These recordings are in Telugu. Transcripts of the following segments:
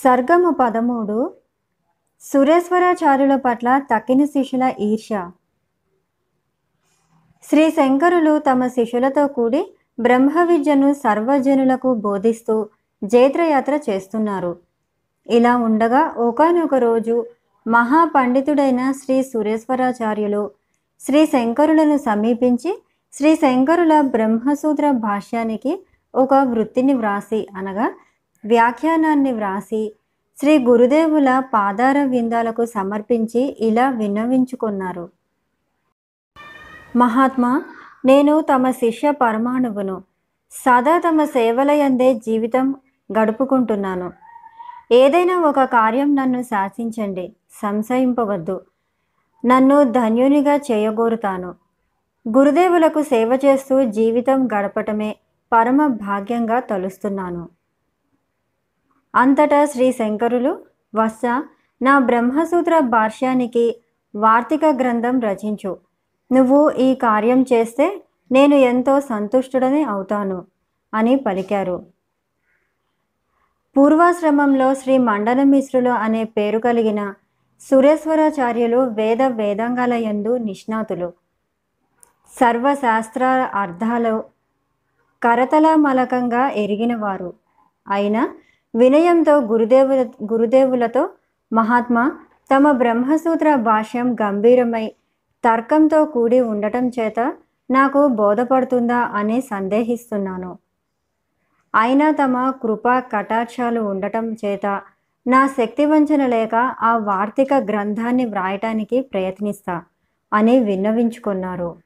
సర్గము పదమూడు. సురేశ్వరాచార్యుల పట్ల తక్కిన శిష్యుల ఈర్ష్య శ్రీ శంకరులు తమ శిష్యులతో కూడి బ్రహ్మ విద్యను సర్వజనులకు బోధిస్తూ జైత్రయాత్ర చేస్తున్నారు. ఇలా ఉండగా ఒకనొక రోజు మహాపండితుడైన శ్రీ సురేశ్వరాచార్యులు శ్రీ శంకరులను సమీపించి శ్రీ శంకరుల బ్రహ్మసూత్ర భాష్యానికి ఒక వృత్తిని వ్రాసి అనగా వ్యాఖ్యానాన్ని వ్రాసి శ్రీ గురుదేవుల పాదార విందాలకు సమర్పించి ఇలా విన్నవించుకున్నారు. మహాత్మా నేను తమ శిష్య పరమాణువును సదా తమ సేవలయందే జీవితం గడుపుకుంటున్నాను. ఏదైనా ఒక కార్యం నన్ను శాసించండి సంశయింపవద్దు. నన్ను ధన్యునిగా చేయగోరుతాను. గురుదేవులకు సేవ చేస్తూ జీవితం గడపటమే పరమ భాగ్యంగా తలుస్తున్నాను. అంతటా శ్రీ శంకరులు వత్స నా బ్రహ్మసూత్ర భాష్యానికి వార్తిక గ్రంథం రచించు. నువ్వు ఈ కార్యం చేస్తే నేను ఎంతో సంతుష్టుడని అవుతాను అని పలికారు. పూర్వాశ్రమంలో శ్రీ మండలమిశ్రులు అనే పేరు కలిగిన సురేశ్వరాచార్యులు వేద వేదాంగాల యందు నిష్ణాతులు. సర్వశాస్త్ర అర్థాలు కరతలామలకంగా ఎరిగినవారు. అయినా వినయంతో గురుదేవుల గురుదేవులతో మహాత్మా తమ బ్రహ్మసూత్ర భాష్యం గంభీరమై తర్కంతో కూడి ఉండటం చేత నాకు బోధపడుతుందా అని సందేహిస్తున్నాను. అయినా తమ కృపా కటాక్షాలు ఉండటం చేత నా శక్తి వంచన లేక ఆ వార్తిక గ్రంథాన్ని వ్రాయటానికి ప్రయత్నిస్తా అని విన్నవించుకున్నారు.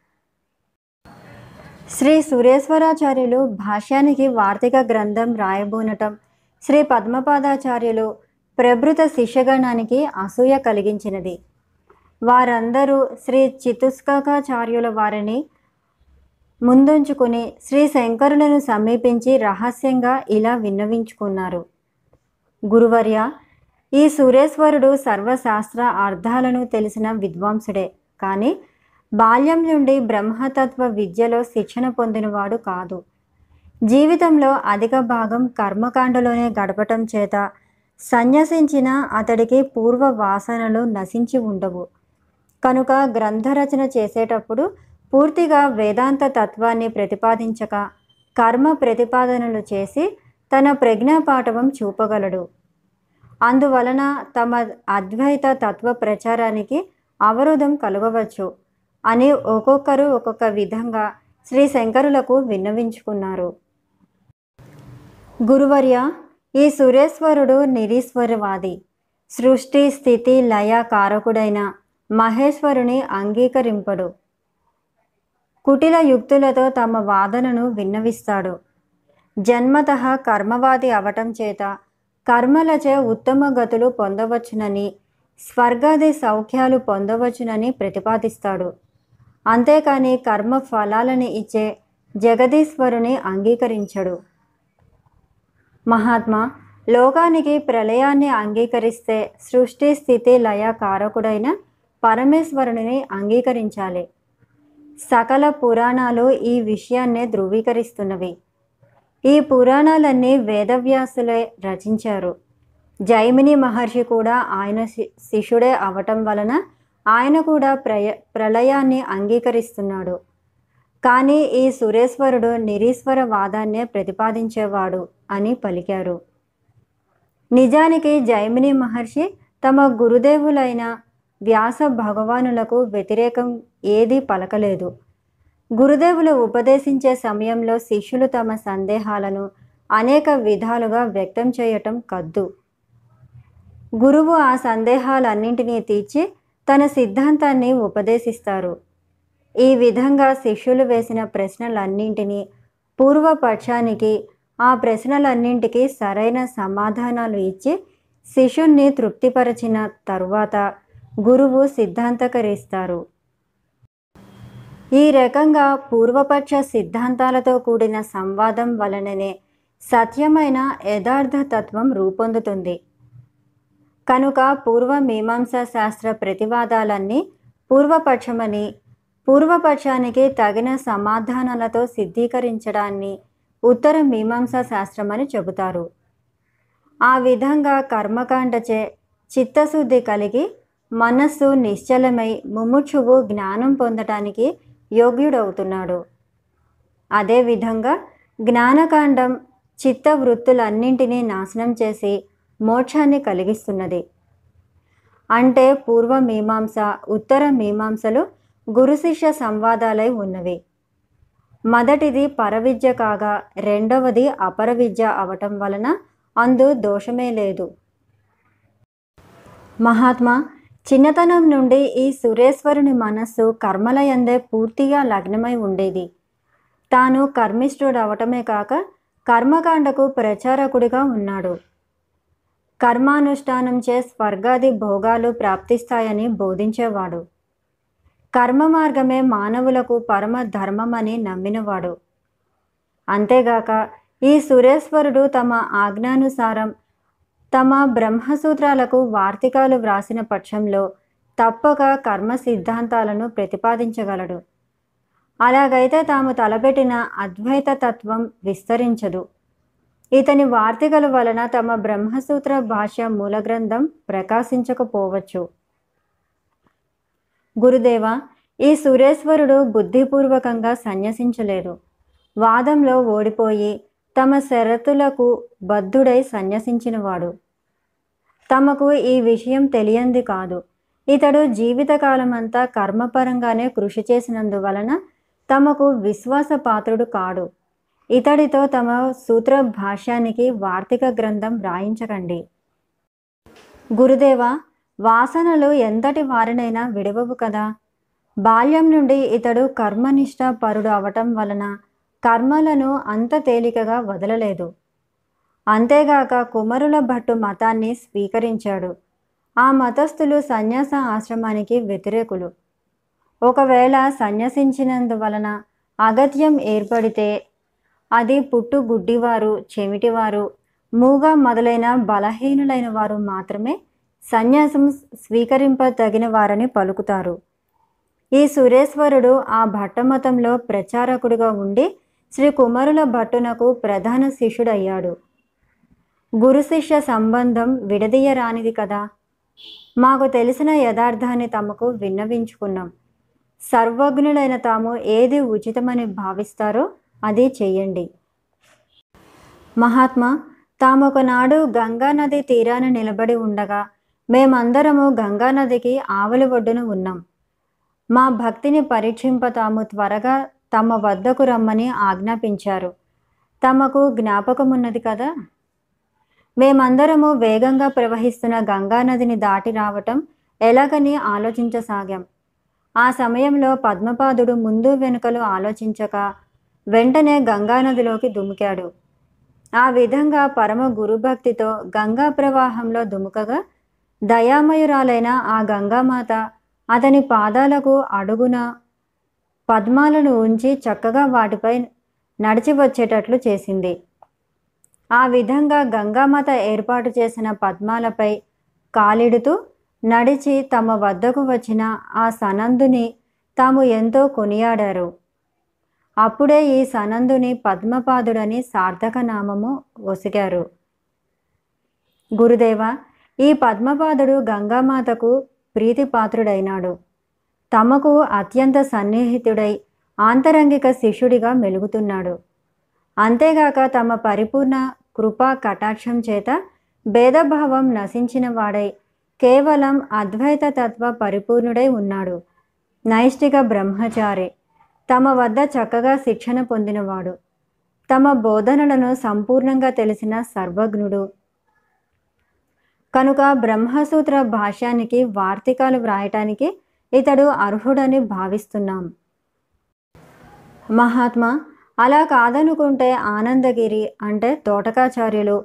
శ్రీ సురేశ్వరాచార్యులు భాష్యానికి వార్తిక గ్రంథం రాయబోనటం శ్రీ పద్మపాదాచార్యులు ప్రభృత శిష్యగణానికి అసూయ కలిగించినది. వారందరూ శ్రీ చితుస్కాచార్యుల వారిని ముందుంచుకుని శ్రీ శంకరులను సమీపించి రహస్యంగా ఇలా విన్నవించుకున్నారు. గురువర్య ఈ సురేశ్వరుడు సర్వశాస్త్ర అర్థాలను తెలిసిన విద్వాంసుడే. కానీ బాల్యం నుండి బ్రహ్మతత్వ విద్యలో శిక్షణ పొందినవాడు కాదు. జీవితంలో అధిక భాగం కర్మకాండలోనే గడపటం చేత సన్యసించిన అతడికి పూర్వ వాసనలు నశించి ఉండవు. కనుక గ్రంథరచన చేసేటప్పుడు పూర్తిగా వేదాంత తత్వాన్ని ప్రతిపాదించక కర్మ ప్రతిపాదనలు చేసి తన ప్రజ్ఞాపాఠవం చూపగలడు. అందువలన తమ అద్వైత తత్వ ప్రచారానికి అవరోధం కలగవచ్చు అని ఒక్కొక్కరు ఒక్కొక్క విధంగా శ్రీ శంకరులకు విన్నవించుకున్నారు. గురువర్య ఈ సురేశ్వరుడు నిరీశ్వరవాది. సృష్టి స్థితి లయ కారకుడైన మహేశ్వరుని అంగీకరింపడు. కుటిల యుక్తులతో తమ వాదనను విన్నవిస్తాడు. జన్మత కర్మవాది అవటం చేత కర్మలచే ఉత్తమ గతులు పొందవచ్చునని స్వర్గాది సౌఖ్యాలు పొందవచ్చునని ప్రతిపాదిస్తాడు. అంతేకాని కర్మ ఫలాలని ఇచ్చే జగదీశ్వరుని అంగీకరించడు. మహాత్మా లోకానికి ప్రళయాన్ని అంగీకరిస్తే సృష్టి స్థితి లయ కారకుడైన పరమేశ్వరుని అంగీకరించాలి. సకల పురాణాలు ఈ విషయాన్నే ధృవీకరిస్తున్నవి. ఈ పురాణాలన్నీ వేదవ్యాసులే రచించారు. జైమిని మహర్షి కూడా ఆయన శిష్యుడే అవటం వలన ఆయన కూడా ప్రయ ప్రళయాన్ని అంగీకరిస్తున్నాడు. కానీ ఈ సురేశ్వరుడు నిరీశ్వర వాదాన్నే ప్రతిపాదించేవాడు అని పలికారు. నిజానికి జైమిని మహర్షి తమ గురుదేవులైన వ్యాస భగవానులకు వ్యతిరేకం ఏదీ పలకలేదు. గురుదేవులు ఉపదేశించే సమయంలో శిష్యులు తమ సందేహాలను అనేక విధాలుగా వ్యక్తం చేయటం కద్దు. గురువు ఆ సందేహాలన్నింటినీ తీర్చి తన సిద్ధాంతాన్ని ఉపదేశిస్తారు. ఈ విధంగా శిష్యులు వేసిన ప్రశ్నలన్నింటినీ పూర్వపక్షానికి ఆ ప్రశ్నలన్నింటికి సరైన సమాధానాలు ఇచ్చి శిష్యుణ్ణి తృప్తిపరచిన తరువాత గురువు సిద్ధాంతకరిస్తారు. ఈ రకంగా పూర్వపక్ష సిద్ధాంతాలతో కూడిన సంవాదం వలననే సత్యమైన యథార్థ తత్వం రూపొందుతుంది. కనుక పూర్వ మీమాంసా శాస్త్ర ప్రతివాదాలన్నీ పూర్వపక్షమని పూర్వపక్షానికి తగిన సమాధానాలతో సిద్ధీకరించడాన్ని ఉత్తర మీమాంసా శాస్త్రమని చెబుతారు. ఆ విధంగా కర్మకాండచే చిత్తశుద్ధి కలిగి మనస్సు నిశ్చలమై ముముక్షువు జ్ఞానం పొందటానికి యోగ్యుడవుతున్నాడు. అదేవిధంగా జ్ఞానకాండం చిత్త వృత్తులన్నింటినీ నాశనం చేసి మోక్షాన్ని కలిగిస్తున్నది. అంటే పూర్వ మీమాంస ఉత్తర మీమాంసలు గురుశిష్య సంవాదాలై ఉన్నవి. మొదటిది పరవిద్య కాగా రెండవది అపర విద్య అవటం వలన అందు దోషమే లేదు. మహాత్మా చిన్నతనం నుండి ఈ సురేశ్వరుని మనస్సు కర్మలయందే పూర్తిగా లగ్నమై ఉండేది. తాను కర్మిష్ఠుడు అవటమే కాక కర్మకాండకు ప్రచారకుడిగా ఉన్నాడు. కర్మానుష్ఠానంచే స్వర్గాది భోగాలు ప్రాప్తిస్తాయని బోధించేవాడు. కర్మ మార్గమే మానవులకు పరమ ధర్మమని నమ్మినవాడు. అంతేగాక ఈ సురేశ్వరుడు తమ ఆజ్ఞానుసారం తమ బ్రహ్మసూత్రాలకు వార్తికాలు వ్రాసిన పక్షంలో తప్పక కర్మ సిద్ధాంతాలను ప్రతిపాదించగలడు. అలాగైతే తాము తలపెట్టిన అద్వైత తత్వం విస్తరించదు. ఇతని వార్తికల వలన తమ బ్రహ్మసూత్ర భాష్య మూలగ్రంథం ప్రకాశించకపోవచ్చు. గురుదేవ ఈ సురేశ్వరుడు బుద్ధిపూర్వకంగా సన్యసించలేదు. వాదంలో ఓడిపోయి తమ షరతులకు బద్ధుడై సన్యసించినవాడు. తమకు ఈ విషయం తెలియంది కాదు. ఇతడు జీవితకాలమంతా కర్మపరంగానే కృషి చేసినందువలన తమకు విశ్వాసపాత్రుడు కాడు. ఇతడితో తమ సూత్ర భాష్యానికి వార్తిక గ్రంథం రాయించకండి. గురుదేవ వాసనలు ఎంతటి వారినైనా విడవవు కదా. బాల్యం నుండి ఇతడు కర్మనిష్ట పరుడు అవటం వలన కర్మలను అంత తేలికగా వదలలేదు. అంతేగాక కుమరుల భట్టు మతాన్ని స్వీకరించాడు. ఆ మతస్థులు సన్యాస ఆశ్రమానికి వ్యతిరేకులు. ఒకవేళ సన్యసించినందువలన అగత్యం ఏర్పడితే అది పుట్టు గుడ్డివారు చెమిటివారు మూగ మొదలైన బలహీనులైన వారు మాత్రమే సన్యాసం స్వీకరింపదగిన వారని పలుకుతారు. ఈ సురేశ్వరుడు ఆ భట్టమతంలో ప్రచారకుడిగా ఉండి శ్రీ కుమారుల భట్టునకు ప్రధాన శిష్యుడయ్యాడు. గురు శిష్య సంబంధం విడదీయరానిది కదా. మాకు తెలిసిన యథార్థాన్ని తమకు విన్నవించుకున్నాం. సర్వజ్ఞులైన తాము ఏది ఉచితమని భావిస్తారో అది చేయండి మహాత్మా తామొకనాడు గంగా నది తీరాన నిలబడి ఉండగా మేమందరము గంగా నదికి ఆవలి ఒడ్డున ఉన్నాం. మా భక్తిని పరీక్షింప తాము త్వరగా తమ వద్దకు రమ్మని ఆజ్ఞాపించారు. తమకు జ్ఞాపకమున్నది కదా? మేమందరము వేగంగా ప్రవహిస్తున్న గంగా నదిని దాటి రావటం ఎలాగని ఆలోచించసాగాం. ఆ సమయంలో పద్మపాదుడు ముందు వెనుకలు ఆలోచించక వెంటనే గంగానదిలోకి దుమికాడు. ఆ విధంగా పరమ గురుభక్తితో గంగా ప్రవాహంలో దుముకగా దయామయురాలైన ఆ గంగామాత అతని పాదాలకు అడుగున పద్మాలను ఉంచి చక్కగా వాటిపై నడిచి వచ్చేటట్లు చేసింది. ఆ విధంగా గంగామాత ఏర్పాటు చేసిన పద్మాలపై కాలిడుతూ నడిచి తమ వద్దకు వచ్చిన ఆ సనందుని తాము ఎంతో కొనియాడారు. అప్పుడే ఈ సనందుని పద్మపాదుడని సార్థక నామము ఒసిగారు. గురుదేవ ఈ పద్మపాదుడు గంగామాతకు ప్రీతిపాత్రుడైనాడు. తమకు అత్యంత సన్నిహితుడై ఆంతరంగిక శిష్యుడిగా మెలుగుతున్నాడు. అంతేగాక తమ పరిపూర్ణ కృపా కటాక్షం చేత భేదభావం నశించిన వాడై కేవలం అద్వైత తత్వ పరిపూర్ణుడై ఉన్నాడు. నైష్టిక బ్రహ్మచారి తమ వద్ద చక్కగా శిక్షణ పొందినవాడు. తమ బోధనలను సంపూర్ణంగా తెలిసిన సర్వజ్ఞుడు. కనుక బ్రహ్మసూత్ర భాష్యానికి వార్తికాలు వ్రాయటానికి ఇతడు అర్హుడని భావిస్తున్నాం. మహాత్మా అలా కాదనుకుంటే ఆనందగిరి అంటే తోటకాచార్యులు.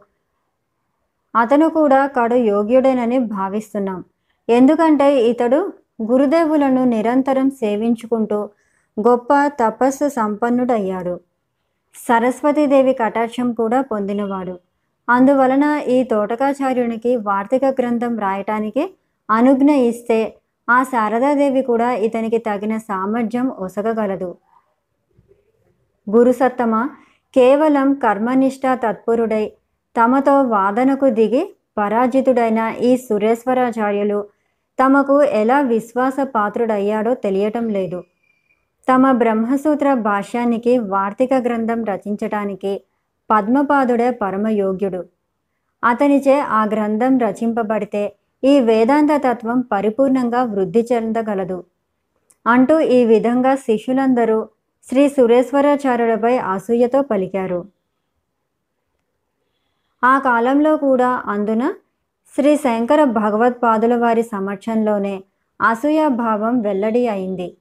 అతను కూడా కడు యోగ్యుడేనని భావిస్తున్నాం. ఎందుకంటే ఇతడు గురుదేవులను నిరంతరం సేవించుకుంటూ గొప్ప తపస్సు సంపన్నుడయ్యాడు. సరస్వతీదేవి కటాక్షం కూడా పొందినవాడు. అందువలన ఈ తోటకాచార్యునికి వార్తిక గ్రంథం రాయటానికి అనుజ్ఞ ఇస్తే ఆ శారదాదేవి కూడా ఇతనికి తగిన సామర్థ్యం ఒసగగలదు. గురుసత్తమ కేవలం కర్మనిష్ట తత్పరుడై తమతో వాదనకు దిగి పరాజితుడైన ఈ సురేశ్వరాచార్యులు తమకు ఎలా విశ్వాస పాత్రుడయ్యాడో తెలియటం లేదు. తమ బ్రహ్మసూత్ర భాష్యానికి వార్తిక గ్రంథం రచించటానికి పద్మపాదుడే పరమయోగ్యుడు. అతనిచే ఆ గ్రంథం రచింపబడితే ఈ వేదాంత తత్వం పరిపూర్ణంగా వృద్ధి చెందగలదు. అంటూ ఈ విధంగా శిష్యులందరూ శ్రీ సురేశ్వరాచార్యులపై అసూయతో పలికారు. ఆ కాలంలో కూడా అందున శ్రీ శంకర భగవత్పాదుల వారి సమక్షంలోనే అసూయాభావం వెల్లడి అయింది.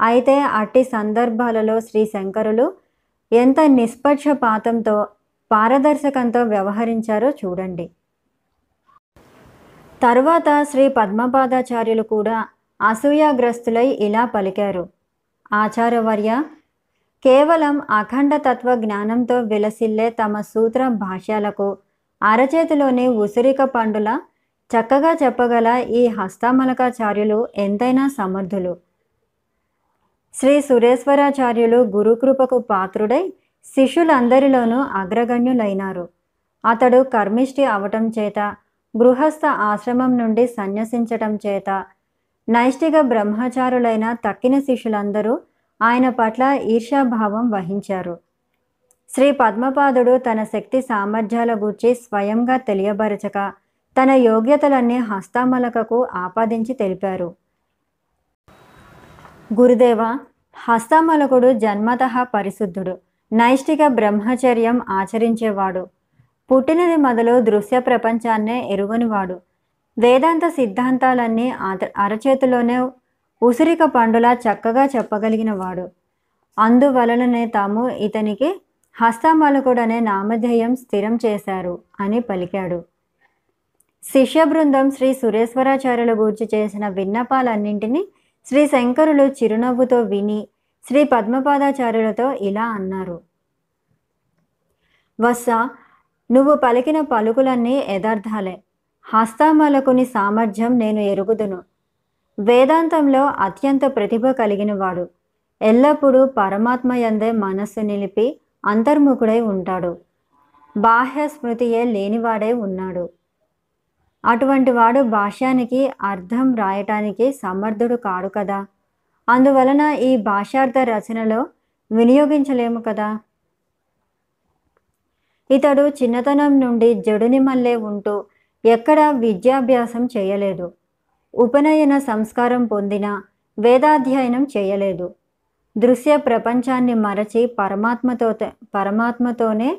అయితే అట్టి సందర్భాలలో శ్రీ శంకరులు ఎంత నిష్పక్షపాతంతో పారదర్శకంతో వ్యవహరించారో చూడండి. తరువాత శ్రీ పద్మపాదాచార్యులు కూడా అసూయాగ్రస్తులై ఇలా పలికారు. ఆచార్యవర్య కేవలం అఖండ తత్వ జ్ఞానంతో విలసిల్లే తమ సూత్ర భాష్యాలకు అరచేతిలోని ఉసిరిక పండుల చక్కగా చెప్పగల ఈ హస్తామలకాచార్యులు ఎంతైనా సమర్థులు. శ్రీ సురేశ్వరాచార్యులు గురుకృపకు పాత్రుడై శిష్యులందరిలోనూ అగ్రగణ్యులైనారు. అతడు కర్మిష్టి అవటం చేత గృహస్థ ఆశ్రమం నుండి సన్యసించటం చేత నైష్టిక బ్రహ్మచారులైన తక్కిన శిష్యులందరూ ఆయన పట్ల ఈర్ష్యాభావం వహించారు. శ్రీ పద్మపాదుడు తన శక్తి సామర్థ్యాల గూర్చి స్వయంగా తెలియబరచక తన యోగ్యతలన్నీ హస్తామలకకు ఆపాదించి తెలిపారు. గురుదేవ హస్తామలకుడు జన్మత పరిశుద్ధుడు. నైష్టిక బ్రహ్మచర్యం ఆచరించేవాడు. పుట్టినది మొదలు దృశ్య ప్రపంచాన్నే ఎరుగనివాడు. వేదాంత సిద్ధాంతాలన్నీ అత- అరచేతిలోనే ఉసిరిక పండులా చక్కగా చెప్పగలిగిన వాడు అందువలననే తాము ఇతనికి హస్తమలకుడనే నామధేయం స్థిరం చేశారు అని పలికాడు. శిష్య బృందం శ్రీ సురేశ్వరాచార్యుల గూర్చి చేసిన విన్నపాలన్నింటినీ శ్రీ శంకరులు చిరునవ్వుతో విని శ్రీ పద్మపాదాచార్యులతో ఇలా అన్నారు. వస్స నువ్వు పలికిన పలుకులన్నీ యథార్థాలే. హస్తామలకుని సామర్థ్యం నేను ఎరుగుదును. వేదాంతంలో అత్యంత ప్రతిభ కలిగినవాడు. ఎల్లప్పుడూ పరమాత్మ ఎందే మనస్సు నిలిపి అంతర్ముఖుడై ఉంటాడు. బాహ్య స్మృతియే లేనివాడై ఉన్నాడు. అటువంటి వాడు భాష్యానికి అర్థం రాయటానికి సమర్థుడు కాడు కదా. అందువలన ఈ భాషార్థ రచనలో వినియోగించలేము కదా. ఇతడు చిన్నతనం నుండి జడుని మల్లే ఉంటూ ఎక్కడ విద్యాభ్యాసం చేయలేదు. ఉపనయన సంస్కారం పొందిన వేదాధ్యయనం చేయలేదు. దృశ్య ప్రపంచాన్ని మరచి పరమాత్మతో పరమాత్మతోనే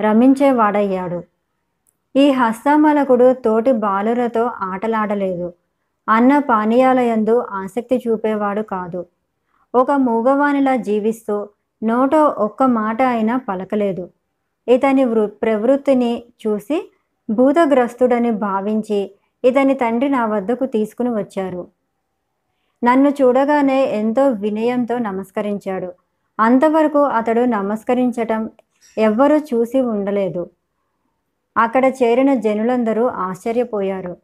రమించేవాడయ్యాడు. ఈ హస్తమలకుడు తోటి బాలులతో ఆటలాడలేదు. అన్న పానీయాలయందు ఆసక్తి చూపేవాడు కాదు. ఒక మూగవానిలా జీవిస్తూ నోటో ఒక్క మాట అయినా పలకలేదు. ఇతని వృ ప్రవృత్తిని చూసి భూతగ్రస్తుడని భావించి ఇతని తండ్రి నా వద్దకు తీసుకుని వచ్చారు. నన్ను చూడగానే ఎంతో వినయంతో నమస్కరించాడు. అంతవరకు అతడు నమస్కరించటం ఎవ్వరూ చూసి ఉండలేదు. అక్కడ చేరిన జనులందరూ ఆశ్చర్యపోయారు.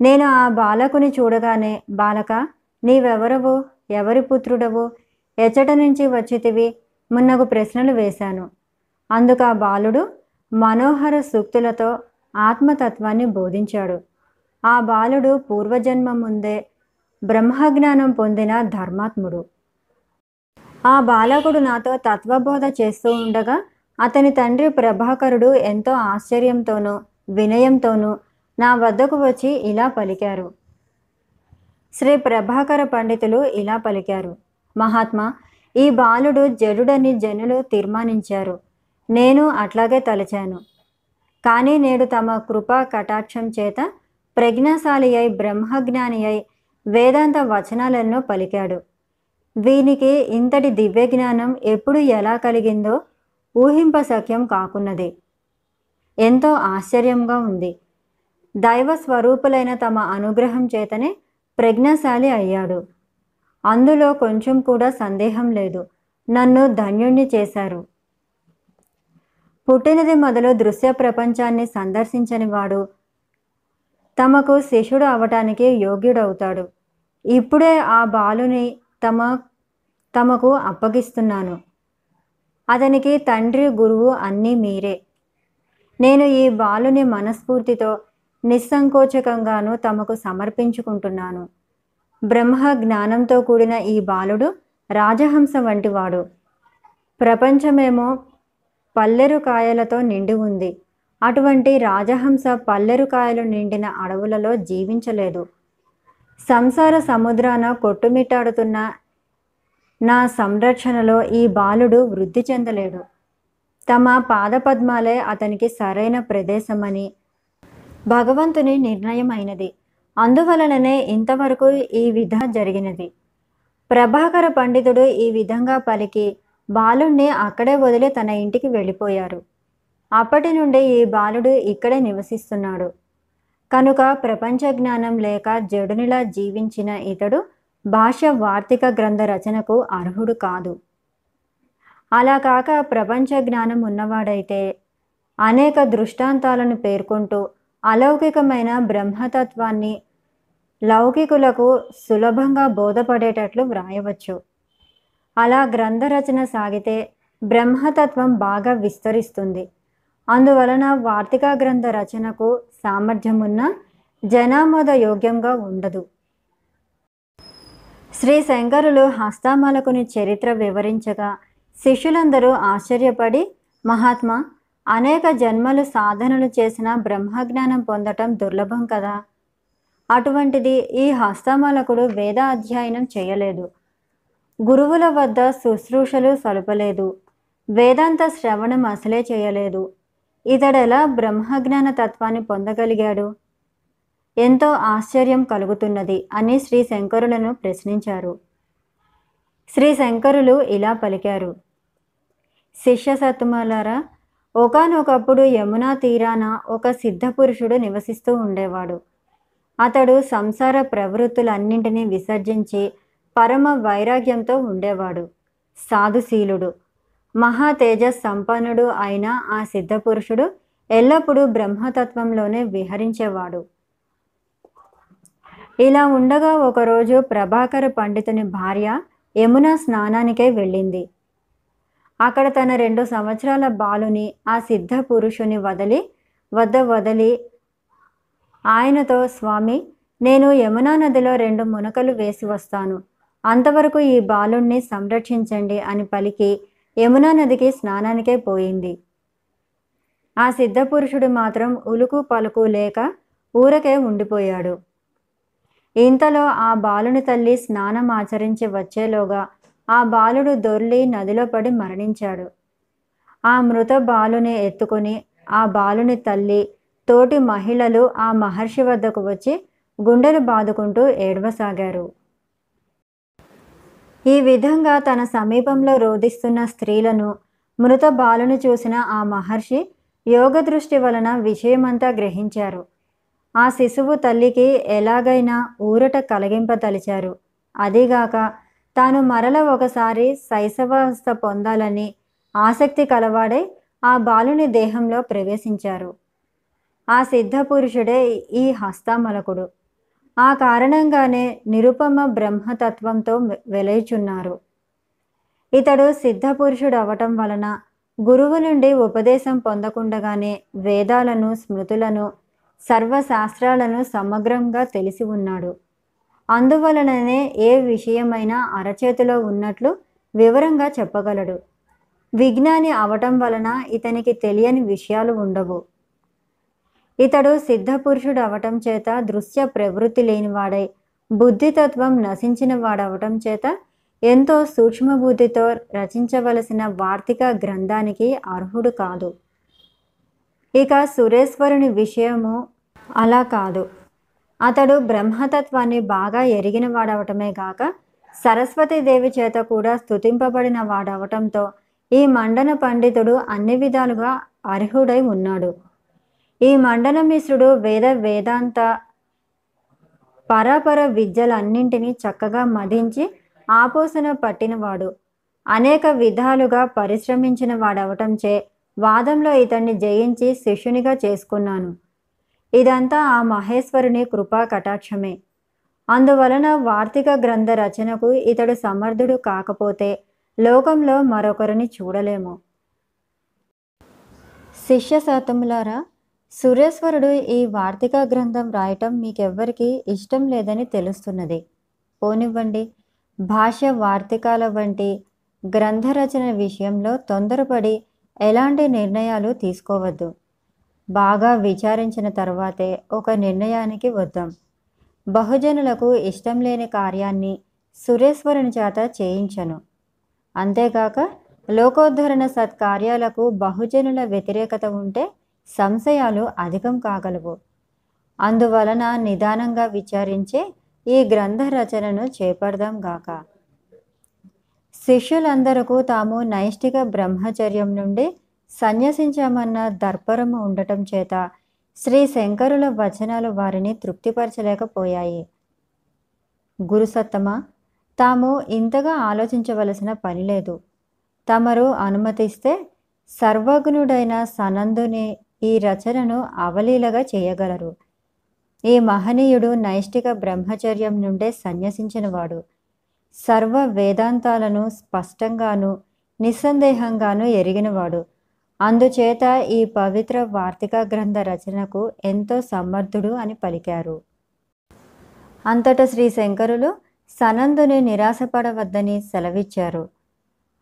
నేను ఆ బాలకుని చూడగానే బాలక నీవెవరవు? ఎవరి పుత్రుడవు? ఎచ్చట నుంచి వచ్చితివి? మున్నగు ప్రశ్నలు వేశాను. అందుకు ఆ బాలుడు మనోహర సూక్తులతో ఆత్మతత్వాన్ని బోధించాడు. ఆ బాలుడు పూర్వజన్మ ముందే బ్రహ్మజ్ఞానం పొందిన ధర్మాత్ముడు. ఆ బాలకుడు నాతో తత్వబోధ చేస్తూ ఉండగా అతని తండ్రి ప్రభాకరుడు ఎంతో ఆశ్చర్యంతోనూ వినయంతోనూ నా వద్దకు వచ్చి ఇలా పలికారు. శ్రీ ప్రభాకర పండితులు ఇలా పలికారు. మహాత్మా ఈ బాలుడు జడుడని జనులు తీర్మానించారు. నేను అట్లాగే తలచాను. కానీ నేడు తమ కృపా కటాక్షం చేత ప్రజ్ఞాశాలి అయి బ్రహ్మజ్ఞాని అయి వేదాంత వచనాలను పలికాడు. వీనికి ఇంతటి దివ్య జ్ఞానం ఎప్పుడు ఎలా కలిగిందో ఊహింపశక్యం కాకున్నది ఎంతో ఆశ్చర్యంగా ఉంది. దైవ స్వరూపులైన తమ అనుగ్రహం చేతనే ప్రజ్ఞాశాలి అయ్యాడు. అందులో కొంచెం కూడా సందేహం లేదు. నన్ను ధన్యుణ్ణి చేశారు. పుట్టినది మొదలు దృశ్య ప్రపంచాన్ని సందర్శించని వాడు తమకు శిష్యుడు అవటానికి యోగ్యుడవుతాడు. ఇప్పుడే ఆ బాలుని తమ తమకు అప్పగిస్తున్నాను. అతనికి తండ్రి గురువు అన్నీ మీరే. నేను ఈ బాలుని మనస్ఫూర్తితో నిస్సంకోచకంగాను తమకు సమర్పించుకుంటున్నాను. బ్రహ్మ జ్ఞానంతో కూడిన ఈ బాలుడు రాజహంస వంటివాడు. ప్రపంచమేమో పల్లెరు కాయలతో నిండి ఉంది. అటువంటి రాజహంస పల్లెరు కాయలు నిండిన అడవులలో జీవించలేదు. సంసార సముద్రాన కొట్టుమిట్టాడుతున్న నా సంరక్షణలో ఈ బాలుడు వృద్ధి చెందలేడు. తమ పాదపద్మాలే అతనికి సరైన ప్రదేశమని. భగవంతుని నిర్ణయం అయినది అందువలననే ఇంతవరకు ఈ విధ జరిగినది. ప్రభాకర పండితుడు ఈ విధంగా పలికి బాలుణ్ణి అక్కడే వదిలి తన ఇంటికి వెళ్ళిపోయారు. అప్పటి నుండి ఈ బాలుడు ఇక్కడే నివసిస్తున్నాడు. కనుక ప్రపంచ జ్ఞానం లేక జడునిలా జీవించిన ఇతడు భాష వార్తిక గ్రంథ రచనకు అర్హుడు కాదు. అలా కాక ప్రపంచ జ్ఞానం ఉన్నవాడైతే అనేక దృష్టాంతాలను పేర్కొంటూ అలౌకికమైన బ్రహ్మతత్వాన్ని లౌకికులకు సులభంగా బోధపడేటట్లు వ్రాయవచ్చు. అలా గ్రంథ రచన సాగితే బ్రహ్మతత్వం బాగా విస్తరిస్తుంది. అందువలన వార్తిక గ్రంథ రచనకు సామర్థ్యమున్న జనామోద యోగ్యంగా ఉండదు. శ్రీ శంకరులు హస్తామలకుని చరిత్ర వివరించగా శిష్యులందరూ ఆశ్చర్యపడి మహాత్మా అనేక జన్మలు సాధనలు చేసిన బ్రహ్మజ్ఞానం పొందటం దుర్లభం కదా. అటువంటిది ఈ హస్తమలకుడు వేద అధ్యయనం చేయలేదు. గురువుల వద్ద శుశ్రూషలు సలుపలేదు. వేదాంత శ్రవణం అసలే చేయలేదు. ఇతడెలా బ్రహ్మజ్ఞాన తత్వాన్ని పొందగలిగాడు? ఎంతో ఆశ్చర్యం కలుగుతున్నది అని శ్రీ శంకరులను ప్రశ్నించారు. శ్రీ శంకరులు ఇలా పలికారు. శిష్య సత్తుమలారా ఒకనొకప్పుడు యమునా తీరాన ఒక సిద్ధపురుషుడు నివసిస్తూ ఉండేవాడు. అతడు సంసార ప్రవృత్తులన్నింటినీ విసర్జించి పరమ వైరాగ్యంతో ఉండేవాడు. సాధుశీలుడు మహా తేజస్ సంపన్నుడు అయిన ఆ సిద్ధపురుషుడు ఎల్లప్పుడూ బ్రహ్మతత్వంలోనే విహరించేవాడు. ఇలా ఉండగా ఒకరోజు ప్రభాకర పండితుని భార్య యమున స్నానానికై వెళ్ళింది. అక్కడ తన రెండు సంవత్సరాల బాలుని ఆ సిద్ధ పురుషుని వదిలి వద్ద వదిలి ఆయనతో స్వామి నేను యమునా నదిలో రెండు మునకలు వేసి వస్తాను. అంతవరకు ఈ బాలుణ్ణి సంరక్షించండి అని పలికి యమునా నదికి స్నానానికే పోయింది. ఆ సిద్ధపురుషుడు మాత్రం ఉలుకు పలుకు లేక ఊరకే ఉండిపోయాడు. ఇంతలో ఆ బాలుని తల్లి స్నానం ఆచరించి వచ్చేలోగా ఆ బాలుడు దొర్లి నదిలో పడి మరణించాడు. ఆ మృత బాలుని ఎత్తుకొని ఆ బాలుని తల్లి తోటి మహిళలు ఆ మహర్షి వద్దకు వచ్చి గుండెలు బాదుకుంటూ ఏడవసాగారు. ఈ విధంగా తన సమీపంలో రోధిస్తున్న స్త్రీలను మృత బాలుని చూసిన ఆ మహర్షి యోగ దృష్టి వలన విషయమంతా గ్రహించారు. ఆ శిశువు తల్లికి ఎలాగైనా ఊరట కలిగింపతలిచారు అదిగాక తాను మరల ఒకసారి శైశవావస్థ పొందాలని ఆసక్తి కలవాడై ఆ బాలుని దేహంలో ప్రవేశించారు. ఆ సిద్ధపురుషుడే ఈ హస్తామలకుడు. ఆ కారణంగానే నిరుపమ బ్రహ్మతత్వంతో వెలయుచున్నారు. ఇతడు సిద్ధపురుషుడు అవటం వలన గురువు నుండి ఉపదేశం పొందకుండగానే వేదాలను స్మృతులను సర్వశాస్త్రాలను సమగ్రంగా తెలిసి ఉన్నాడు. అందువలననే ఏ విషయమైనా అరచేతిలో ఉన్నట్లు వివరంగా చెప్పగలడు. విజ్ఞాని అవటం వలన ఇతనికి తెలియని విషయాలు ఉండవు. ఇతడు సిద్ధపురుషుడు అవటం చేత దృశ్య ప్రవృత్తి లేనివాడై బుద్ధితత్వం నశించిన వాడవటం చేత ఎంతో సూక్ష్మబుద్ధితో రచించవలసిన వార్తిక గ్రంథానికి అర్హుడు కాదు. ఇక సురేశ్వరుని విషయము అలా కాదు. అతడు బ్రహ్మతత్వాన్ని బాగా ఎరిగిన వాడవటమే కాక సరస్వతీదేవి చేత కూడా స్థుతింపబడిన వాడవటంతో ఈ మండన పండితుడు అన్ని విధాలుగా అర్హుడై ఉన్నాడు. ఈ మండన మిశ్రుడు వేద వేదాంత పరాపర విద్యలన్నింటినీ చక్కగా మదించి ఆపోసన పట్టినవాడు. అనేక విధాలుగా పరిశ్రమించిన వాడవటంచే వాదంలో ఇతన్ని జయించి శిష్యునిగా చేసుకున్నాను. ఇదంతా ఆ మహేశ్వరుని కృపా కటాక్షమే. అందువలన వార్తిక గ్రంథ రచనకు ఇతడు సమర్థుడు కాకపోతే లోకంలో మరొకరిని చూడలేము. శిష్య శాతములారా సురేశ్వరుడు ఈ వార్తిక గ్రంథం రాయటం మీకెవ్వరికీ ఇష్టం లేదని తెలుస్తున్నది. పోనివ్వండి భాష వార్తికాల వంటి గ్రంథరచన విషయంలో తొందరపడి ఎలాంటి నిర్ణయాలు తీసుకోవద్దు. బాగా విచారించిన తర్వాతే ఒక నిర్ణయానికి వద్దాం. బహుజనులకు ఇష్టం లేని కార్యాన్ని సురేశ్వరుని చేత చేయించను. అంతేకాక లోకోద్ధరణ సత్కార్యాలకు బహుజనుల వ్యతిరేకత ఉంటే సంశయాలు అధికం కాగలవు. అందువలన నిదానంగా విచారించే ఈ గ్రంథ రచనను చేపడదాం గాక. శిష్యులందరకు తాము నైష్టిక బ్రహ్మచర్యం నుండి సన్యసించామన్న దర్పరము ఉండటం చేత శ్రీ శంకరుల వచనాలు వారిని తృప్తిపరచలేకపోయాయి. గురుసత్తమ తాము ఇంతగా ఆలోచించవలసిన పని లేదు. తమరు అనుమతిస్తే సర్వజ్ఞుడైన సనందుని ఈ రచనను అవలీలగా చేయగలరు. ఈ మహనీయుడు నైష్టిక బ్రహ్మచర్యం నుండే సన్యసించినవాడు. సర్వ వేదాంతాలను స్పష్టంగాను నిస్సందేహంగాను ఎరిగినవాడు. అందుచేత ఈ పవిత్ర వార్తిక గ్రంథ రచనకు ఎంతో సమర్థుడు అని పలికారు. అంతట శ్రీ శంకరులు సనందుని నిరాశపడవద్దని సెలవిచ్చారు.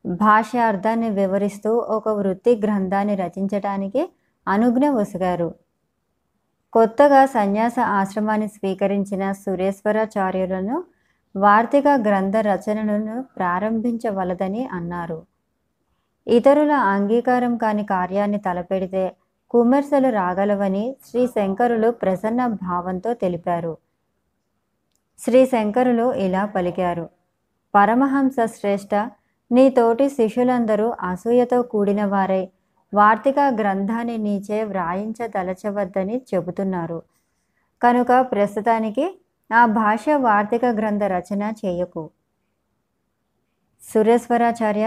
భాష అర్థాన్ని వివరిస్తూ ఒక వృత్తి గ్రంథాన్ని రచించటానికి అనుజ్ఞ వసిగారు కొత్తగా సన్యాస ఆశ్రమాన్ని స్వీకరించిన సురేశ్వరాచార్యులను వార్తిక గ్రంథ రచనను ప్రారంభించవలదని అన్నారు. ఇతరుల అంగీకారం కాని కార్యాన్ని తలపెడితే కుమెర్సలు రాగలవని శ్రీ శంకరులు ప్రసన్న భావంతో తెలిపారు. శ్రీ శంకరులు ఇలా పలికారు. పరమహంస శ్రేష్ఠ నీ తోటి శిష్యులందరూ అసూయతో కూడిన వారై వార్తిక గ్రంథాన్ని నీచే వ్రాయించదలచవద్దని చెబుతున్నారు. కనుక ప్రస్తుతానికి ఆ భాష వార్తిక గ్రంథ రచన చేయకు. సురేశ్వరాచార్య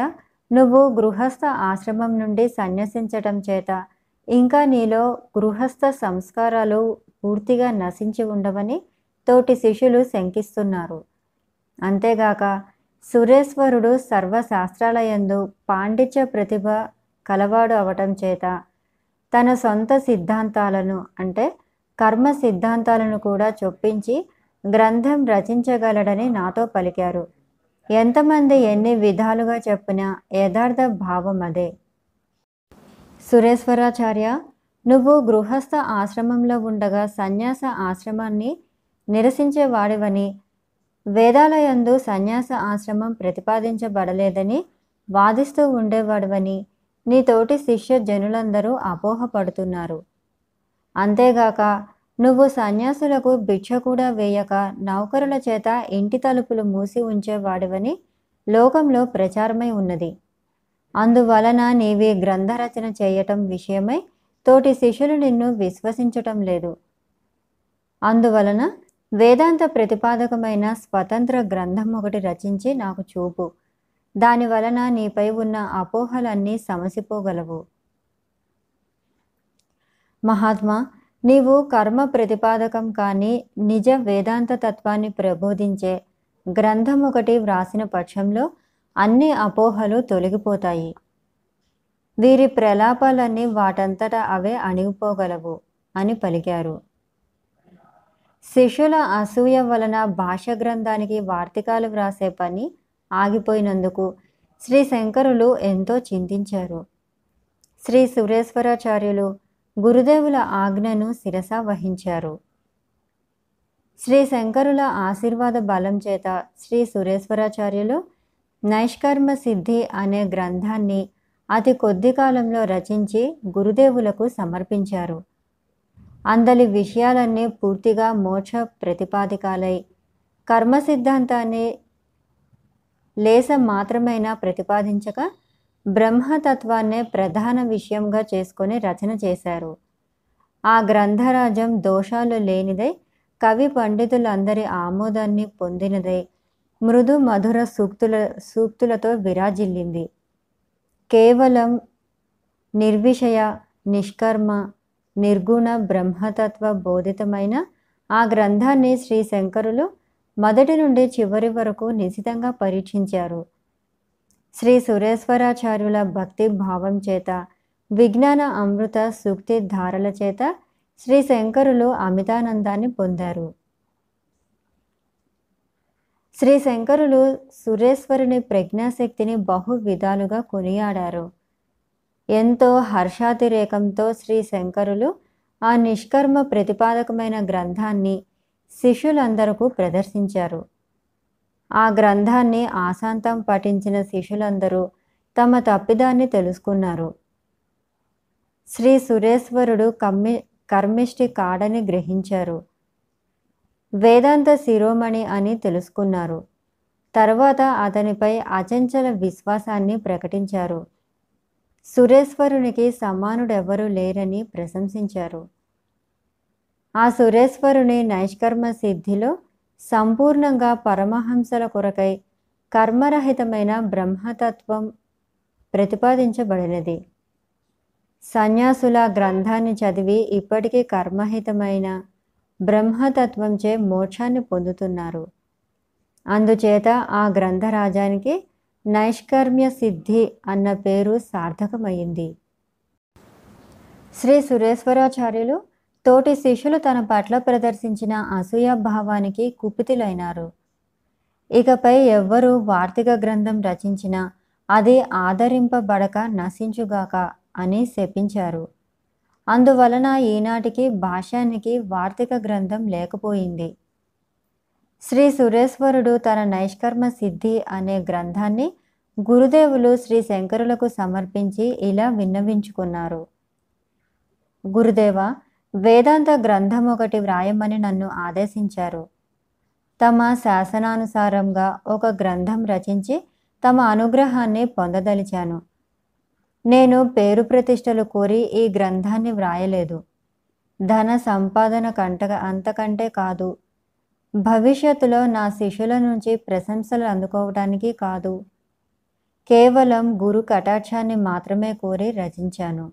నువ్వు గృహస్థ ఆశ్రమం నుండి సన్యసించటం చేత ఇంకా నీలో గృహస్థ సంస్కారాలు పూర్తిగా నశించి ఉండవని తోటి శిష్యులు శంకిస్తున్నారు. అంతేగాక సురేశ్వరుడు సర్వశాస్త్రాలయందు పాండిత్య ప్రతిభ కలవాడు అవటం చేత తన సొంత సిద్ధాంతాలను అంటే కర్మ సిద్ధాంతాలను కూడా చొప్పించి గ్రంథం రచించగలడని నాతో పలికారు. ఎంతమంది ఎన్ని విధాలుగా చెప్పినా యథార్థ భావం అదే. సురేశ్వరాచార్య నువ్వు గృహస్థ ఆశ్రమంలో ఉండగా సన్యాస ఆశ్రమాన్ని నిరసించేవాడివని వేదాలయందు సన్యాస ఆశ్రమం ప్రతిపాదించబడలేదని వాదిస్తూ ఉండేవాడివని నీ తోటి శిష్య జనులందరూ అపోహపడుతున్నారు. అంతేగాక నువ్వు సన్యాసులకు భిక్ష కూడా వేయక నౌకరుల చేత ఇంటి తలుపులు మూసి ఉంచేవాడివని లోకంలో ప్రచారమై ఉన్నది. అందువలన నీవి గ్రంథరచన చేయటం విషయమై తోటి శిష్యులు నిన్ను విశ్వసించటం లేదు. అందువలన వేదాంత ప్రతిపాదకమైన స్వతంత్ర గ్రంథం ఒకటి రచించి నాకు చూపు. దాని వలన నీపై ఉన్న అపోహలన్నీ సమసిపోగలవు. మహాత్మా నీవు కర్మ ప్రతిపాదకం కానీ నిజ వేదాంత తత్వాన్ని ప్రబోధించే గ్రంథం ఒకటి వ్రాసిన పక్షంలో అన్ని అపోహలు తొలగిపోతాయి. వీరి ప్రలాపాలన్నీ వాటంతటా అవే అణిగిపోగలవు అని పలికారు. శిష్యుల అసూయ వలన భాష గ్రంథానికి వార్తికాలు వ్రాసే పని ఆగిపోయినందుకు శ్రీ శంకరులు ఎంతో చింతించారు. శ్రీ సురేశ్వరాచార్యులు గురుదేవుల ఆజ్ఞను శిరస వహించారు. శ్రీ శంకరుల ఆశీర్వాద బలం చేత శ్రీ సురేశ్వరాచార్యులు నైష్కర్మ సిద్ధి అనే గ్రంథాన్ని అతి కొద్ది కాలంలో రచించి గురుదేవులకు సమర్పించారు. అందలి విషయాలన్నీ పూర్తిగా మోక్ష ప్రతిపాదికాలై కర్మ సిద్ధాంతాన్ని లేస మాత్రమైనా ప్రతిపాదించక బ్రహ్మతత్వాన్నే ప్రధాన విషయంగా చేసుకొని రచన చేశారు. ఆ గ్రంథరాజం దోషాలు లేనిదై కవి పండితులందరి ఆమోదాన్ని పొందినదై మృదు మధుర సూక్తుల సూక్తులతో విరాజిల్లింది. కేవలం నిర్విషయ నిష్కర్మ నిర్గుణ బ్రహ్మతత్వ బోధితమైన ఆ గ్రంథాన్ని శ్రీ శంకరులు మొదటి నుండి చివరి వరకు నిశితంగా పరీక్షించారు. శ్రీ సురేశ్వరాచార్యుల భక్తి భావం చేత విజ్ఞాన అమృత సూక్తి ధారల చేత శ్రీ శంకరులు అమితానందాన్ని పొందారు. శ్రీ శంకరులు సురేశ్వరుని ప్రజ్ఞాశక్తిని బహు విధాలుగా కొనియాడారు. ఎంతో హర్షాతిరేకంతో శ్రీ శంకరులు ఆ నిష్కర్మ ప్రతిపాదకమైన గ్రంథాన్ని శిష్యులందరకు ప్రదర్శించారు. ఆ గ్రంథాన్ని ఆశాంతం పఠించిన శిష్యులందరూ తమ తప్పిదాన్ని తెలుసుకున్నారు. శ్రీ సురేశ్వరుడు కమ్మి కర్మిష్టి కాడని గ్రహించారు. వేదాంత శిరోమణి అని తెలుసుకున్నారు. తర్వాత అతనిపై అచంచల విశ్వాసాన్ని ప్రకటించారు. సురేశ్వరునికి సమానుడెవ్వరూ లేరని ప్రశంసించారు. ఆ సురేశ్వరుని నైష్కర్మ సిద్ధిలో సంపూర్ణంగా పరమహంసల కొరకై కర్మరహితమైన బ్రహ్మతత్వం ప్రతిపాదించబడినది. సన్యాసుల గ్రంథాన్ని చదివి ఇప్పటికీ కర్మహితమైన బ్రహ్మతత్వంచే మోక్షాన్ని పొందుతున్నారు. అందుచేత ఆ గ్రంథరాజానికి నైష్కర్మ్య సిద్ధి అన్న పేరు సార్థకమైంది శ్రీ సురేశ్వరాచార్యులు తోటి శిష్యులు తన పట్ల ప్రదర్శించిన అసూయ భావానికి కుపితులైనారు. ఇకపై ఎవ్వరూ వార్తిక గ్రంథం రచించినా అది ఆదరింపబడక నశించుగాక అని శపించారు. అందువలన ఈనాటికి భాష్యానికి వార్తిక గ్రంథం లేకపోయింది. శ్రీ సురేశ్వరుడు తన నైష్కర్మ సిద్ధి అనే గ్రంథాన్ని గురుదేవులు శ్రీ శంకరులకు సమర్పించి ఇలా విన్నవించుకున్నారు. గురుదేవ వేదాంత గ్రంథం ఒకటి వ్రాయమని నన్ను ఆదేశించారు. తమ శాసనానుసారంగా ఒక గ్రంథం రచించి తమ అనుగ్రహాన్ని పొందదలిచాను. నేను పేరు ప్రతిష్టలు కోరి ఈ గ్రంథాన్ని వ్రాయలేదు. ధన సంపాదన కంట అంతకంటే కాదు. భవిష్యత్తులో నా శిష్యుల నుంచి ప్రశంసలు అందుకోవటానికి కాదు. కేవలం గురు కటాక్షాన్ని మాత్రమే కోరి రచించాను.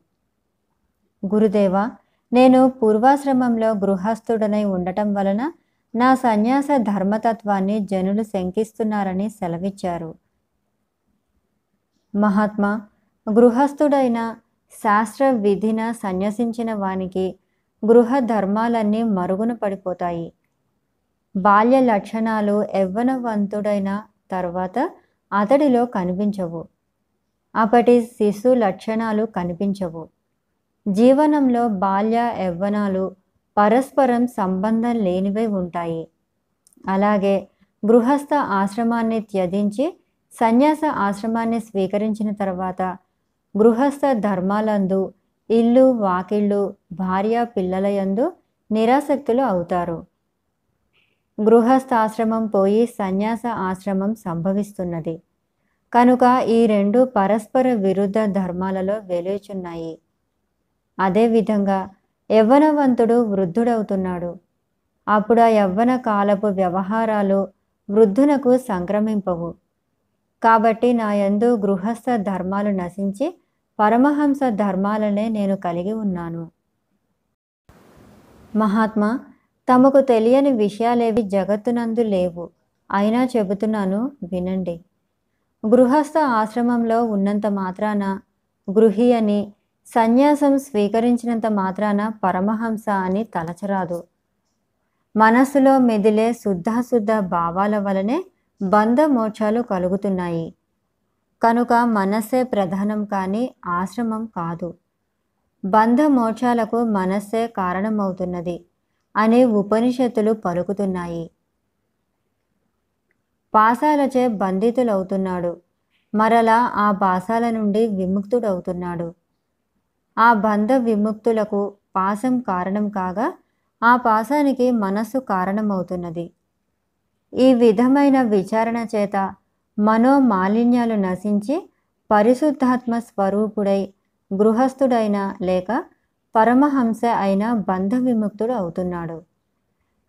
గురుదేవ నేను పూర్వాశ్రమంలో గృహస్థుడనై ఉండటం వలన నా సన్యాస ధర్మతత్వాన్ని జనులు శంకిస్తున్నారని సెలవిచ్చారు. మహాత్మా గృహస్థుడైన శాస్త్ర విధిన సన్యసించిన వానికి గృహ ధర్మాలన్నీ మరుగున పడిపోతాయి. బాల్య లక్షణాలు యవ్వనవంతుడైన తర్వాత అతడిలో కనిపించవు. అప్పటి శిశు లక్షణాలు కనిపించవు. జీవనంలో బాల్య యవ్వనాలు పరస్పరం సంబంధం లేనివై ఉంటాయి. అలాగే గృహస్థ ఆశ్రమాన్ని త్యజించి సన్యాస ఆశ్రమాన్ని స్వీకరించిన తర్వాత గృహస్థ ధర్మాలందు ఇల్లు వాకిళ్ళు భార్య పిల్లలయందు నిరాసక్తులు అవుతారు. గృహస్థాశ్రమం పోయి సన్యాస ఆశ్రమం సంభవిస్తున్నది. కనుక ఈ రెండు పరస్పర విరుద్ధ ధర్మాలలో వెలుచున్నాయి అదేవిధంగా యవ్వనవంతుడు వృద్ధుడవుతున్నాడు. అప్పుడు ఆ యవ్వన కాలపు వ్యవహారాలు వృద్ధునకు సంక్రమింపవు. కాబట్టి నా యందు గృహస్థ ధర్మాలు నశించి పరమహంస ధర్మాలనే నేను కలిగి ఉన్నాను. మహాత్మా తమకు తెలియని విషయాలేవి జగత్తునందు లేవు. అయినా చెబుతున్నాను వినండి. గృహస్థ ఆశ్రమంలో ఉన్నంత మాత్రాన గృహి అని సన్యాసం స్వీకరించినంత మాత్రాన పరమహంస అని తలచరాదు. మనస్సులో మెదిలే శుద్ధాశుద్ధ భావాల వలనే బంధ మోక్షాలు కలుగుతున్నాయి. కనుక మనస్సే ప్రధానం కానీ ఆశ్రమం కాదు. బంధ మోక్షాలకు మనస్సే కారణమవుతున్నది అనే ఉపనిషత్తులు పలుకుతున్నాయి. పాసాలచే బంధితులవుతున్నాడు. మరలా ఆ పాశాల నుండి విముక్తుడవుతున్నాడు. ఆ బంధ విముక్తులకు పాసం కారణం కాగా ఆ పాసానికి మనస్సు కారణమవుతున్నది. ఈ విధమైన విచారణ చేత మనోమాలిన్యాలు నశించి పరిశుద్ధాత్మ స్వరూపుడై గృహస్థుడైన లేక పరమహంస అయిన బంధ విముక్తుడు అవుతున్నాడు.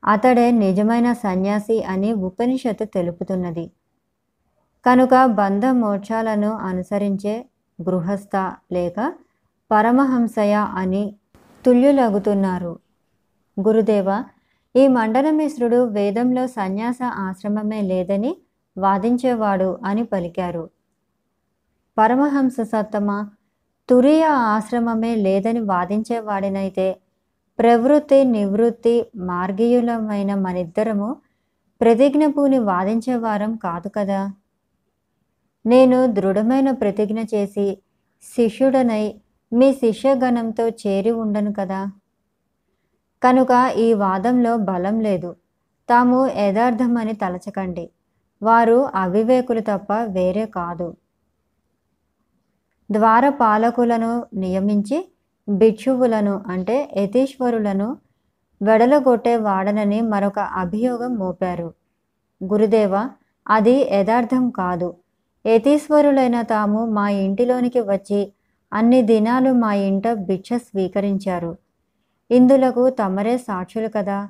అతడే నిజమైన సన్యాసి అని ఉపనిషత్తు తెలుపుతున్నది. కనుక బంధ మోక్షాలను అనుసరించే గృహస్థ లేక పరమహంసయ అని తుల్యులగుతున్నారు. గురుదేవ ఈ మండనమిశ్రుడు వేదంలో సన్యాస ఆశ్రమమే లేదని వాదించేవాడు అని పలికారు. పరమహంస సత్తమ తురియ ఆశ్రమమే లేదని వాదించేవాడినైతే ప్రవృత్తి నివృత్తి మార్గీయులమైన మనిద్దరము ప్రతిజ్ఞపూని వాదించేవారం కాదు కదా? నేను దృఢమైన ప్రతిజ్ఞ చేసి శిష్యుడనై మీ శిష్యగణంతో చేరి ఉండను కదా? కనుక ఈ వాదంలో బలం లేదు. తాము యథార్థమని తలచకండి. వారు అవివేకులు తప్ప వేరే కాదు. ద్వారపాలకులను నియమించి భిక్షువులను అంటే యతీశ్వరులను వెడలగొట్టే వాడనని మరొక అభియోగం మోపారు. గురుదేవ అది యథార్థం కాదు. యతీశ్వరులైన తాము మా ఇంటిలోనికి వచ్చి అన్ని దినాలు మా ఇంట భిక్ష స్వీకరించారు. ఇందులకు తమరే సాక్షులు కదా?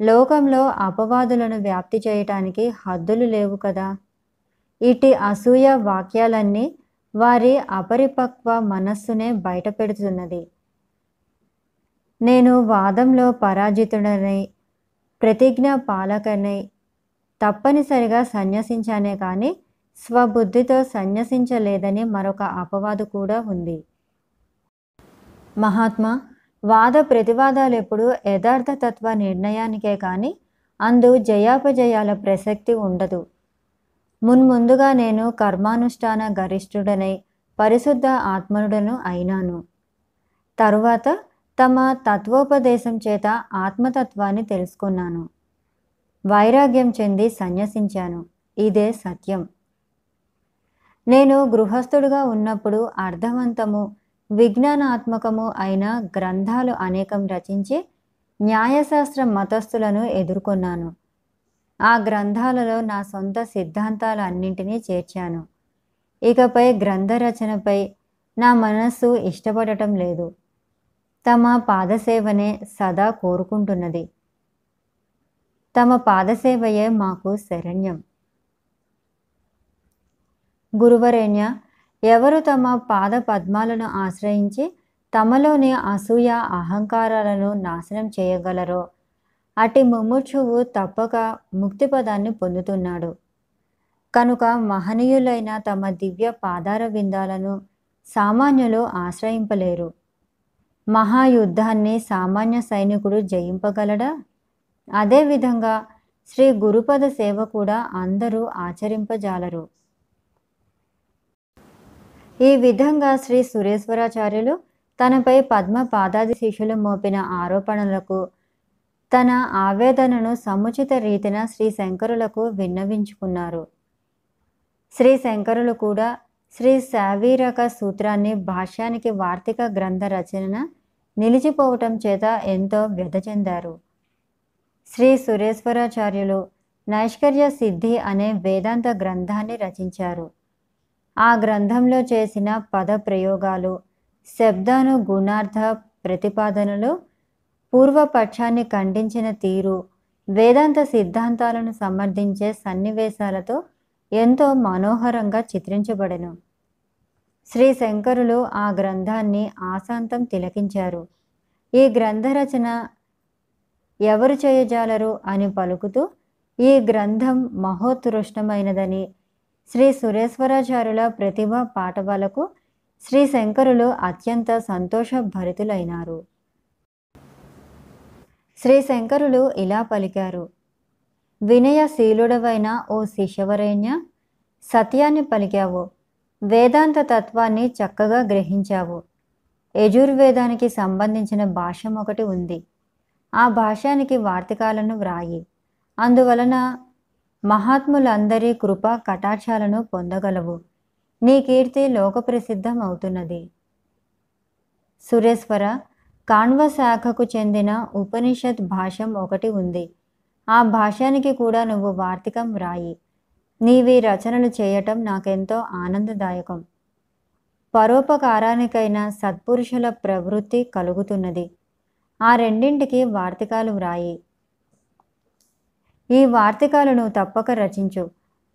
లోకంలో అపవాదులను వ్యాప్తి చేయటానికి హద్దులు లేవు కదా? ఇటు అసూయ వాక్యాలన్నీ వారి అపరిపక్వ మనస్సునే బయటపెడుతున్నది. నేను వాదంలో పరాజితుడనై ప్రతిజ్ఞ పాలకనై తప్పనిసరిగా సన్యసించానే కానీ స్వబుద్ధితో సన్యసించలేదని మరొక అపవాదు కూడా ఉంది. మహాత్మా వాద ప్రతివాదాలు ఎప్పుడు యథార్థతత్వ నిర్ణయానికే కానీ అందు జయాపజయాల ప్రసక్తి ఉండదు. మున్ముందుగా నేను కర్మానుష్ఠాన గరిష్ఠుడనై పరిశుద్ధ ఆత్మనుడను అయినాను. తరువాత తమ తత్వోపదేశం చేత ఆత్మతత్వాన్ని తెలుసుకున్నాను. వైరాగ్యం చెంది సన్యసించాను. ఇదే సత్యం. నేను గృహస్థుడుగా ఉన్నప్పుడు అర్థవంతము విజ్ఞానాత్మకము అయిన గ్రంథాలు అనేకం రచించి న్యాయశాస్త్ర మతస్థులను ఎదుర్కొన్నాను. ఆ గ్రంథాలలో నా సొంత సిద్ధాంతాలన్నింటినీ చేర్చాను. ఇకపై గ్రంథ రచనపై నా మనస్సు ఇష్టపడటం లేదు. తమ పాదసేవనే సదా కోరుకుంటున్నది. తమ పాదసేవయే మాకు శరణ్యం. గురువరేణ్య ఎవరు తమ పాద పద్మాలను ఆశ్రయించి తమలోని అసూయ అహంకారాలను నాశనం చేయగలరో? అటి ముముక్షువు తప్పక ముక్తి పదాన్ని పొందుతున్నాడు. కనుక మహనీయులైన తమ దివ్య పాదార విందాలను సామాన్యులు ఆశ్రయింపలేరు. మహాయుద్ధాన్ని సామాన్య సైనికుడు జయింపగలడా? అదేవిధంగా శ్రీ గురుపద సేవ కూడా అందరూ ఆచరింపజాలరు. ఈ విధంగా శ్రీ సురేశ్వరాచార్యులు తనపై పద్మ పాదాది శిష్యులు మోపిన ఆరోపణలకు తన ఆవేదనను సముచిత రీతిన శ్రీ శంకరులకు విన్నవించుకున్నారు. శ్రీ శంకరులు కూడా శ్రీ శావీరక సూత్రాన్ని భాష్యానికి వార్తిక గ్రంథ రచన నిలిచిపోవటం చేత ఎంతో వ్యధ చెందారు. శ్రీ సురేశ్వరాచార్యులు నైష్కర్య సిద్ధి అనే వేదాంత గ్రంథాన్ని రచించారు. ఆ గ్రంథంలో చేసిన పద ప్రయోగాలు శబ్దాను గుణార్థ ప్రతిపాదనలు పూర్వపక్షాన్ని ఖండించిన తీరు వేదాంత సిద్ధాంతాలను సమర్థించే సన్నివేశాలతో ఎంతో మనోహరంగా చిత్రించబడెను. శ్రీ శంకరులు ఆ గ్రంథాన్ని ఆశాంతం తిలకించారు. ఈ గ్రంథ రచన ఎవరు చేయజాలరు అని పలుకుతూ ఈ గ్రంథం మహోత్కృష్టమైనదని శ్రీ సురేశ్వరాచారుల ప్రతిభ పాఠవాలకు శ్రీ శంకరులు అత్యంత సంతోషభరితులైనారు. శ్రీ శంకరులు ఇలా పలికారు. వినయశీలుడవైన ఓ శిశవరేణ్య సత్యాన్ని పలికావు వేదాంత తత్వాన్ని చక్కగా గ్రహించావు. యజుర్వేదానికి సంబంధించిన భాష్యం ఒకటి ఉంది. ఆ భాష్యానికి వార్తికాలను వ్రాయి. అందువలన మహాత్ములందరి కృప కటాక్షాలను పొందగలవు. నీ కీర్తి లోకప్రసిద్ధం అవుతున్నది సురేశ్వర కాణ్వ శాఖకు చెందిన ఉపనిషత్ భాష్యం ఒకటి ఉంది. ఆ భాష్యానికి కూడా నువ్వు వార్తికం వ్రాయి నీవి రచనలు చేయటం నాకెంతో ఆనందదాయకం. పరోపకారానికైన సత్పురుషుల ప్రవృత్తి కలుగుతున్నది. ఆ రెండింటికి వార్తికాలు వ్రాయి. ఈ వార్తికాలను తప్పక రచించు.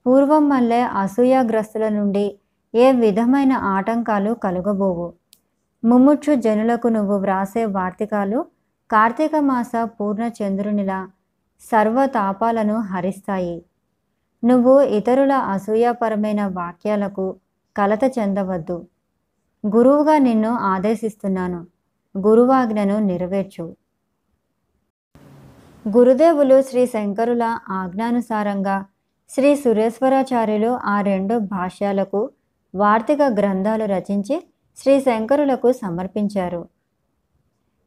పూర్వం మళ్ళే అసూయాగ్రస్తుల నుండి ఏ విధమైన ఆటంకాలు కలుగబోవు? ముముక్షు జనులకు నువ్వు వ్రాసే వార్తికాలు కార్తీక మాస పూర్ణచంద్రునిలా సర్వతాపాలను హరిస్తాయి. నువ్వు ఇతరుల అసూయాపరమైన వాక్యాలకు కలత చెందవద్దు. గురువుగా నిన్ను ఆదేశిస్తున్నాను. గురువాజ్ఞను నెరవేర్చు. గురుదేవులు శ్రీ శంకరుల ఆజ్ఞానుసారంగా శ్రీ సురేశ్వరాచార్యులు ఆ రెండు భాష్యాలకు వార్తిక గ్రంథాలు రచించి శ్రీ శంకరులకు సమర్పించారు.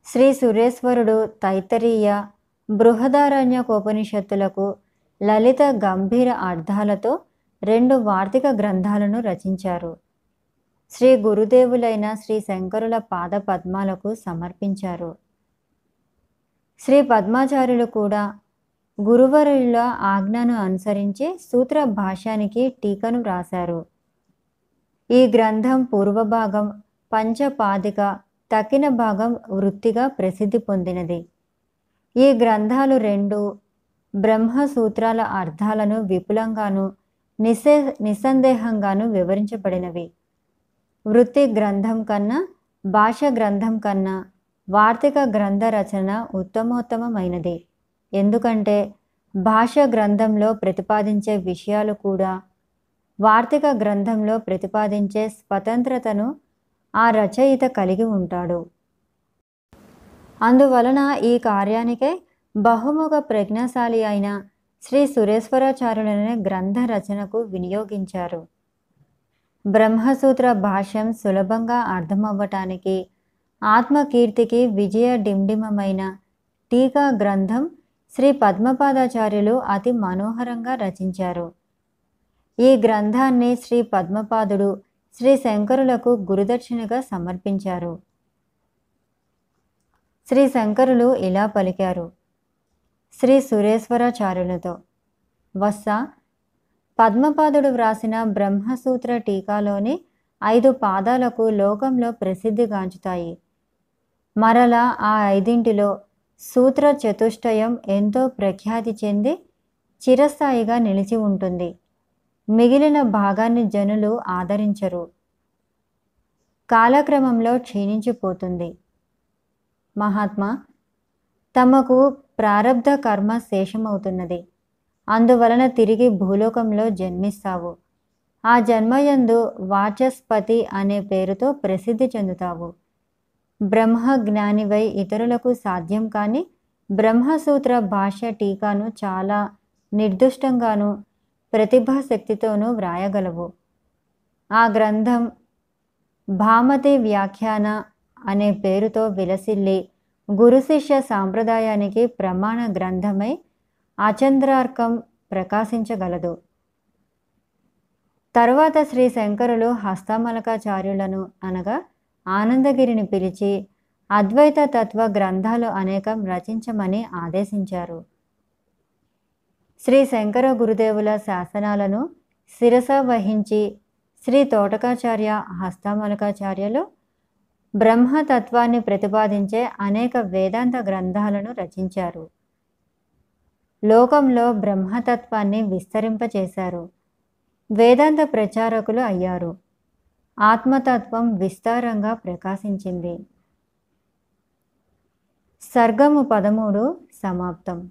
శ్రీ సురేశ్వరుడు తైతరీయ బృహదారణ్యకోపనిషత్తులకు లలిత గంభీర అర్థాలతో రెండు వార్తిక గ్రంథాలను రచించారు. శ్రీ గురుదేవులైన శ్రీ శంకరుల పాద పద్మాలకు సమర్పించారు. శ్రీ పద్మాచార్యులు కూడా గురువరుల ఆజ్ఞను అనుసరించి సూత్ర భాష్యానికి టీకను వ్రాశారు. ఈ గ్రంథం పూర్వ భాగం పంచపాదిక తక్కిన భాగం వృత్తిగా ప్రసిద్ధి పొందినది. ఈ గ్రంథాలు రెండు బ్రహ్మసూత్రాల అర్థాలను విపులంగాను నిసే నిస్సందేహంగాను వివరించబడినవి. వృత్తి గ్రంథం కన్నా భాష గ్రంథం కన్నా వార్తిక గ్రంథ రచన ఉత్తమోత్తమైనది ఎందుకంటే భాష గ్రంథంలో ప్రతిపాదించే విషయాలు కూడా వార్తిక గ్రంథంలో ప్రతిపాదించే స్వతంత్రతను ఆ రచయిత కలిగి ఉంటాడు. అందువలన ఈ కార్యానికే బహుముఖ ప్రజ్ఞాశాలి అయిన శ్రీ సురేశ్వరాచార్యులనే గ్రంథ రచనకు వినియోగించారు. బ్రహ్మసూత్ర భాష్యం సులభంగా అర్థమవ్వటానికి ఆత్మకీర్తికి విజయ డిమ్డిమమైన టీకా గ్రంథం శ్రీ పద్మపాదాచార్యులు అతి మనోహరంగా రచించారు. ఈ గ్రంథాన్ని శ్రీ పద్మపాదుడు శ్రీ శంకరులకు గురుదక్షిణగా సమర్పించారు. శ్రీ శంకరులు ఇలా పలికారు. శ్రీ సురేశ్వరాచార్యులతో వస్స పద్మపాదుడు వ్రాసిన బ్రహ్మసూత్ర టీకాలోని ఐదు పాదాలకు లోకంలో ప్రసిద్ధిగాంచుతాయి మరలా ఆ ఐదింటిలో సూత్ర చతుష్టయం ఎంతో ప్రఖ్యాతి చెంది చిరస్థాయిగా నిలిచి ఉంటుంది. మిగిలిన భాగాన్ని జనులు ఆదరించరు. కాలక్రమంలో క్షీణించిపోతుంది. మహాత్మా తమకు ప్రారబ్ధ కర్మ శేషమవుతున్నది. అందువలన తిరిగి భూలోకంలో జన్మిస్తావు. ఆ జన్మయందు వాచస్పతి అనే పేరుతో ప్రసిద్ధి చెందుతావు. బ్రహ్మ జ్ఞానివై ఇతరులకు సాధ్యం కాని బ్రహ్మసూత్ర భాష టీకాను చాలా నిర్దుష్టంగాను ప్రతిభాశక్తితోనూ వ్రాయగలవు. ఆ గ్రంథం భామతి వ్యాఖ్యాన అనే పేరుతో విలసిల్లి గురు శిష్య సాంప్రదాయానికి ప్రమాణ గ్రంథమై అచంద్రార్కం ప్రకాశించగలదు. తర్వాత శ్రీ శంకరులు హస్తమలకాచార్యులను అనగా ఆనందగిరిని పిలిచి అద్వైత తత్వ గ్రంథాలు అనేకం రచించమని ఆదేశించారు. శ్రీ శంకర గురుదేవుల శాసనాలను శిరస వహించి శ్రీ తోటకాచార్య హస్తమలకాచార్యులు బ్రహ్మతత్వాన్ని ప్రతిపాదించే అనేక వేదాంత గ్రంథాలను రచించారు. లోకంలో బ్రహ్మతత్వాన్ని విస్తరింపచేశారు. వేదాంత ప్రచారకులు అయ్యారు. ఆత్మతత్వం విస్తారంగా ప్రకాశించింది. సర్గము పదమూడు సమాప్తం.